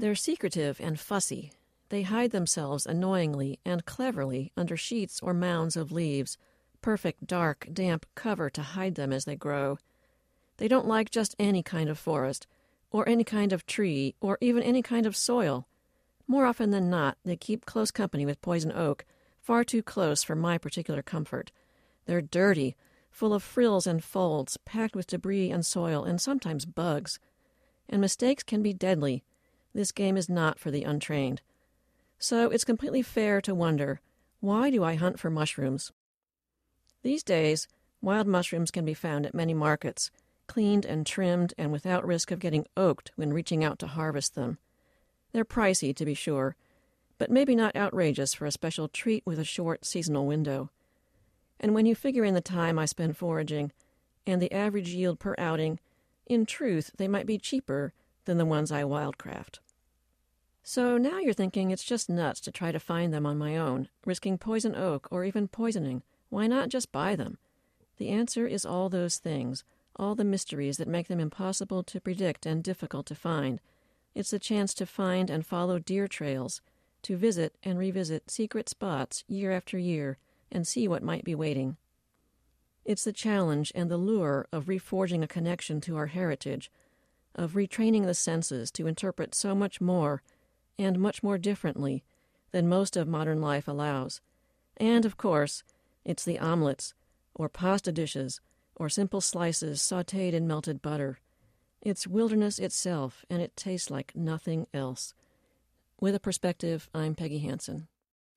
They're secretive and fussy. They hide themselves annoyingly and cleverly under sheets or mounds of leaves, perfect dark, damp cover to hide them as they grow. They don't like just any kind of forest, or any kind of tree, or even any kind of soil. More often than not, they keep close company with poison oak, far too close for my particular comfort. They're dirty, full of frills and folds, packed with debris and soil, and sometimes bugs. And mistakes can be deadly this game is not for the untrained. So it's completely fair to wonder why do I hunt for mushrooms? These days, wild mushrooms can be found at many markets, cleaned and trimmed and without risk of getting oaked when reaching out to harvest them. They're pricey, to be sure, but maybe not outrageous for a special treat with a short seasonal window. And when you figure in the time I spend foraging and the average yield per outing, in truth, they might be cheaper than the ones I wildcraft. So now you're thinking it's just nuts to try to find them on my own, risking poison oak or even poisoning. Why not just buy them? The answer is all those things, all the mysteries that make them impossible to predict and difficult to find. It's the chance to find and follow deer trails, to visit and revisit secret spots year after year and see what might be waiting. It's the challenge and the lure of reforging a connection to our heritage, of retraining the senses to interpret so much more and much more differently than most of modern life allows. And, of course, it's the omelets, or pasta dishes, or simple slices sauteed in melted butter. It's wilderness itself, and it tastes like nothing else. With a perspective, I'm Peggy Hansen.